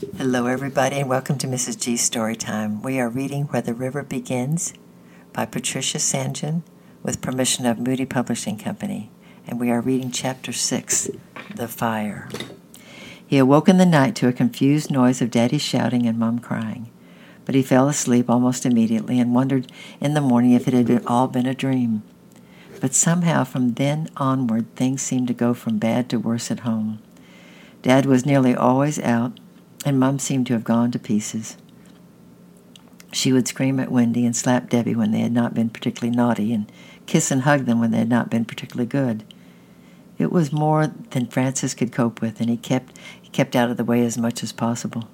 Hello, everybody, and welcome to Mrs. G's Storytime. We are reading Where the River Begins by Patricia St. John with permission of Moody Publishing Company, and we are reading Chapter 6 The Fire. He awoke in the night to a confused noise of Daddy shouting and Mum crying, but he fell asleep almost immediately and wondered in the morning if it had all been a dream. But somehow from then onward things seemed to go from bad to worse at home. Dad was nearly always out, and Mum seemed to have gone to pieces. She would scream at Wendy and slap Debbie when they had not been particularly naughty, and kiss and hug them when they had not been particularly good. It was more than Francis could cope with, and he kept he kept out of the way as much as possible.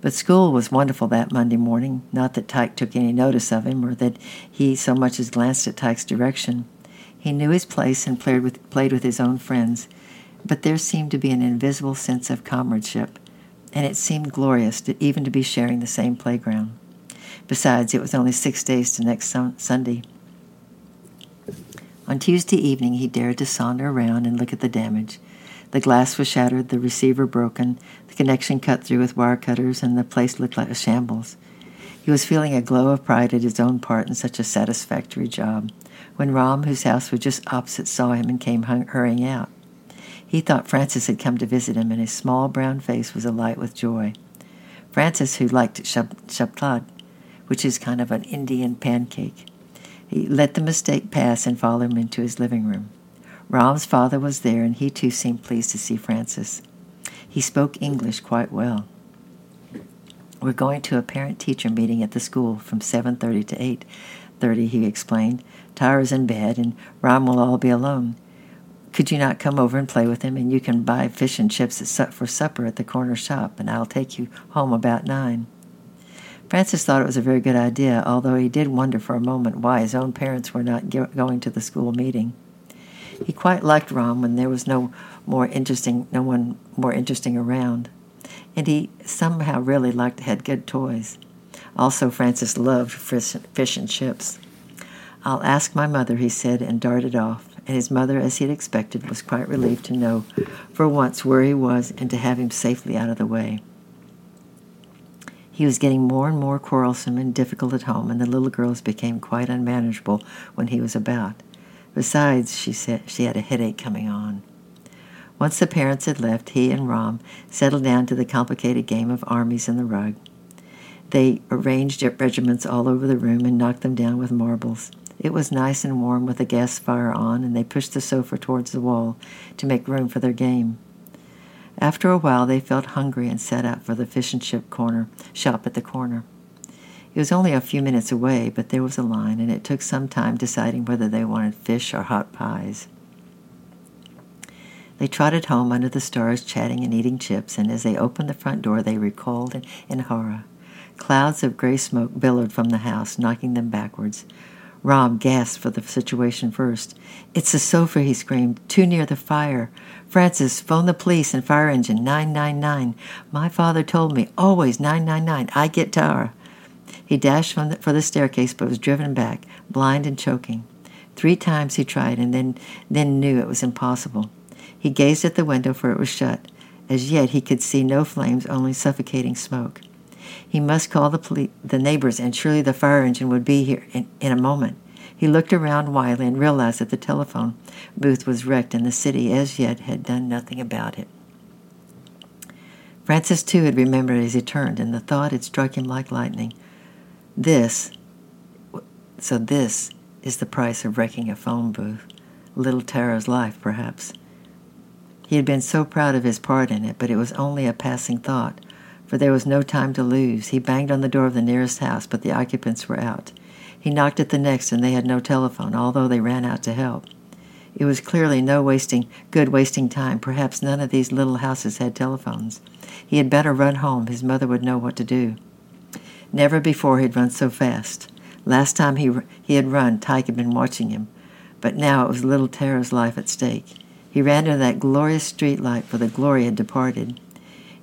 But school was wonderful that Monday morning. Not that Tyke took any notice of him, or that he so much as glanced at Tyke's direction. He knew his place and played with played with his own friends, but there seemed to be an invisible sense of comradeship, and it seemed glorious to, even to be sharing the same playground. Besides, it was only six days to next Sunday. On Tuesday evening, he dared to saunter around and look at the damage. The glass was shattered, the receiver broken, the connection cut through with wire cutters, and the place looked like a shambles. He was feeling a glow of pride at his own part in such a satisfactory job when Ram, whose house was just opposite, saw him and came hurrying out. He thought Francis had come to visit him, and his small brown face was alight with joy. Francis, who liked shabtad, which is kind of an Indian pancake, he let the mistake pass and followed him into his living room. Ram's father was there, and he too seemed pleased to see Francis. He spoke English quite well. We're going to a parent-teacher meeting at the school from 7.30 to 8.30, he explained. Tara's in bed, and Ram will all be alone. Could you not come over and play with him, and you can buy fish and chips for supper at the corner shop, and I'll take you home about nine. Francis thought it was a very good idea, although he did wonder for a moment why his own parents were not going to the school meeting. He quite liked Ram when there was no more interesting, no one more interesting around, and he somehow really liked had good toys. Also, Francis loved fish and chips. I'll ask my mother, he said, and darted off and his mother, as he had expected, was quite relieved to know for once where he was and to have him safely out of the way. He was getting more and more quarrelsome and difficult at home, and the little girls became quite unmanageable when he was about. Besides, she said she had a headache coming on. Once the parents had left, he and Rom settled down to the complicated game of armies in the rug. They arranged regiments all over the room and knocked them down with marbles. It was nice and warm with the gas fire on, and they pushed the sofa towards the wall to make room for their game. After a while, they felt hungry and set out for the fish and chip corner shop at the corner. It was only a few minutes away, but there was a line, and it took some time deciding whether they wanted fish or hot pies. They trotted home under the stars, chatting and eating chips, and as they opened the front door, they recoiled in, in horror. Clouds of gray smoke billowed from the house, knocking them backwards. Ram gasped for the situation first. It's the sofa, he screamed. Too near the fire. Francis, phone the police and fire engine. 999. My father told me, always 999. I get Tara. He dashed the, for the staircase but was driven back, blind and choking. Three times he tried and then, then knew it was impossible. He gazed at the window, for it was shut. As yet he could see no flames, only suffocating smoke. He must call the, poli- the neighbors, and surely the fire engine would be here in, in a moment. He looked around wildly and realized that the telephone booth was wrecked and the city as yet had done nothing about it. Francis, too, had remembered as he turned, and the thought had struck him like lightning. This, so this is the price of wrecking a phone booth. Little Tara's life, perhaps. He had been so proud of his part in it, but it was only a passing thought for there was no time to lose. He banged on the door of the nearest house, but the occupants were out. He knocked at the next, and they had no telephone, although they ran out to help. It was clearly no wasting, good wasting time. Perhaps none of these little houses had telephones. He had better run home. His mother would know what to do. Never before he'd run so fast. Last time he, he had run, Tyke had been watching him. But now it was little Tara's life at stake. He ran into that glorious street light, for the glory had departed.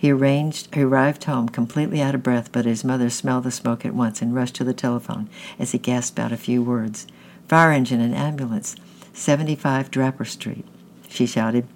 He arranged, arrived home completely out of breath, but his mother smelled the smoke at once and rushed to the telephone as he gasped out a few words. Fire engine and ambulance, 75 Draper Street, she shouted.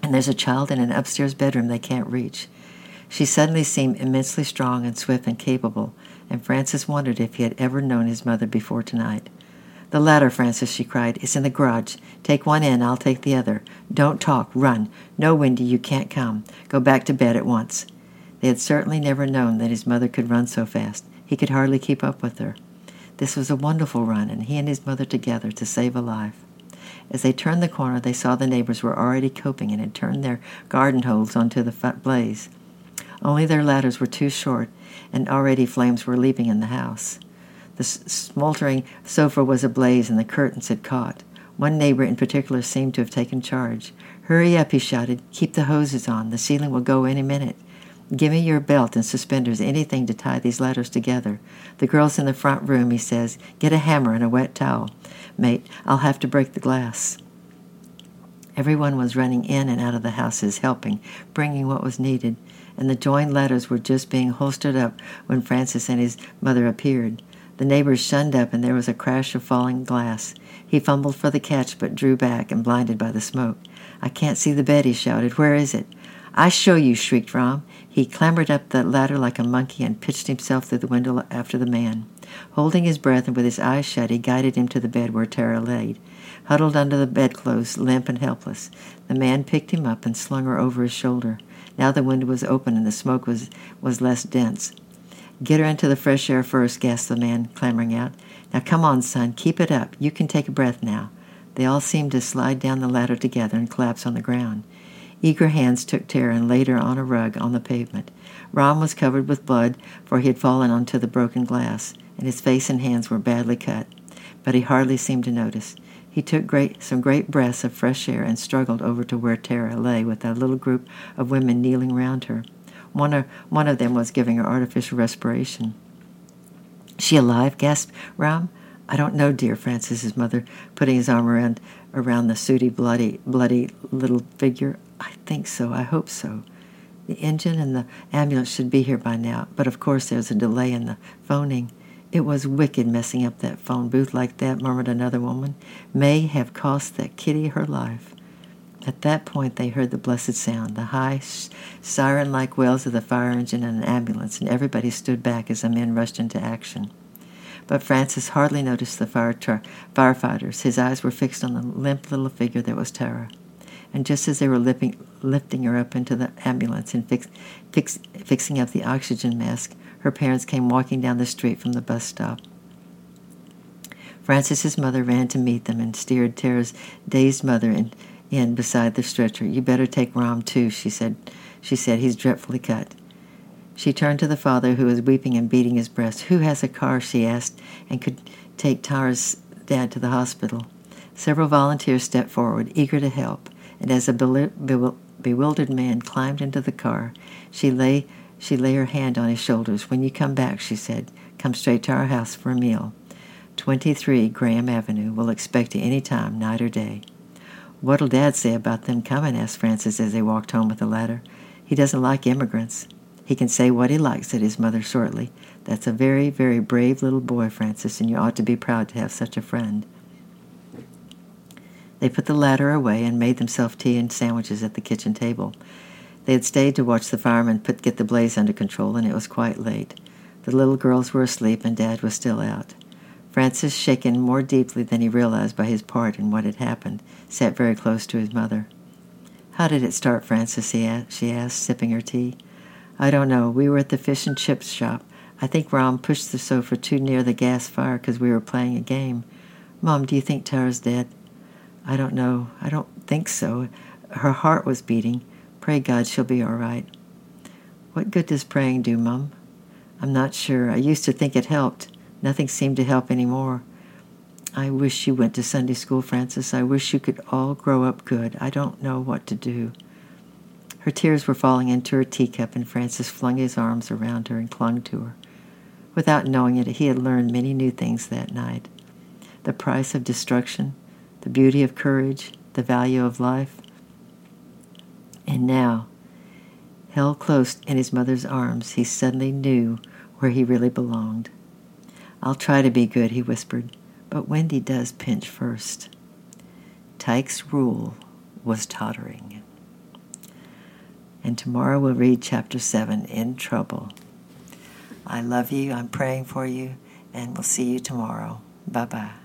And there's a child in an upstairs bedroom they can't reach. She suddenly seemed immensely strong and swift and capable, and Francis wondered if he had ever known his mother before tonight. The ladder, Francis, she cried. It's in the garage. Take one end, I'll take the other. Don't talk. Run. No, Wendy, you can't come. Go back to bed at once. They had certainly never known that his mother could run so fast. He could hardly keep up with her. This was a wonderful run, and he and his mother together to save a life. As they turned the corner, they saw the neighbors were already coping and had turned their garden hose onto the blaze. Only their ladders were too short, and already flames were leaping in the house. The smoldering sofa was ablaze, and the curtains had caught. One neighbor in particular seemed to have taken charge. Hurry up, he shouted. Keep the hoses on. The ceiling will go any minute. Give me your belt and suspenders, anything to tie these ladders together. The girl's in the front room, he says. Get a hammer and a wet towel. Mate, I'll have to break the glass. Everyone was running in and out of the houses, helping, bringing what was needed and the joined ladders were just being holstered up when Francis and his mother appeared. The neighbors shunned up, and there was a crash of falling glass. He fumbled for the catch, but drew back and blinded by the smoke. I can't see the bed, he shouted. Where is it? I show you, shrieked Rom. He clambered up the ladder like a monkey and pitched himself through the window after the man. Holding his breath and with his eyes shut, he guided him to the bed where Tara lay, huddled under the bedclothes, limp and helpless. The man picked him up and slung her over his shoulder. Now the window was open and the smoke was, was less dense. Get her into the fresh air first, gasped the man, clambering out. Now come on, son, keep it up. You can take a breath now. They all seemed to slide down the ladder together and collapse on the ground. Eager hands took Tara and laid her on a rug on the pavement. Ram was covered with blood, for he had fallen onto the broken glass, and his face and hands were badly cut. But he hardly seemed to notice. He took great, some great breaths of fresh air and struggled over to where Tara lay with a little group of women kneeling round her. One of, one of them was giving her artificial respiration. She alive? gasped Ram. I don't know, dear Francis's mother, putting his arm around around the sooty, bloody, bloody little figure. I think so. I hope so. The engine and the ambulance should be here by now, but of course there's a delay in the phoning. It was wicked messing up that phone booth like that, murmured another woman. May have cost that kitty her life. At that point, they heard the blessed sound, the high, siren like wails of the fire engine and an ambulance, and everybody stood back as the men rushed into action. But Francis hardly noticed the fire tra- firefighters. His eyes were fixed on the limp little figure that was Tara. And just as they were lifting, lifting her up into the ambulance and fix, fix, fixing up the oxygen mask, her parents came walking down the street from the bus stop. Francis's mother ran to meet them and steered Tara's dazed mother in, in beside the stretcher. You better take Ram too, she said. She said he's dreadfully cut. She turned to the father, who was weeping and beating his breast. Who has a car? she asked, and could take Tara's dad to the hospital. Several volunteers stepped forward, eager to help, and as a bewildered man climbed into the car, she lay she lay her hand on his shoulders. When you come back, she said, come straight to our house for a meal. 23 Graham Avenue. We'll expect you any time, night or day. What'll Dad say about them coming? asked Francis as they walked home with the ladder. He doesn't like immigrants. He can say what he likes, said his mother shortly. That's a very, very brave little boy, Francis, and you ought to be proud to have such a friend. They put the ladder away and made themselves tea and sandwiches at the kitchen table. They had stayed to watch the firemen put, get the blaze under control, and it was quite late. The little girls were asleep, and Dad was still out. Francis, shaken more deeply than he realized by his part in what had happened, sat very close to his mother. How did it start, Francis? Asked, she asked, sipping her tea. I don't know. We were at the fish and chips shop. I think Ram pushed the sofa too near the gas fire because we were playing a game. Mom, do you think Tara's dead? I don't know. I don't think so. Her heart was beating. Pray God she'll be all right. What good does praying do, Mum? I'm not sure. I used to think it helped. Nothing seemed to help any more. I wish you went to Sunday school, Francis. I wish you could all grow up good. I don't know what to do. Her tears were falling into her teacup, and Francis flung his arms around her and clung to her. Without knowing it, he had learned many new things that night the price of destruction, the beauty of courage, the value of life, and now, held close in his mother's arms, he suddenly knew where he really belonged. I'll try to be good, he whispered, but Wendy does pinch first. Tyke's rule was tottering. And tomorrow we'll read chapter 7, In Trouble. I love you. I'm praying for you. And we'll see you tomorrow. Bye bye.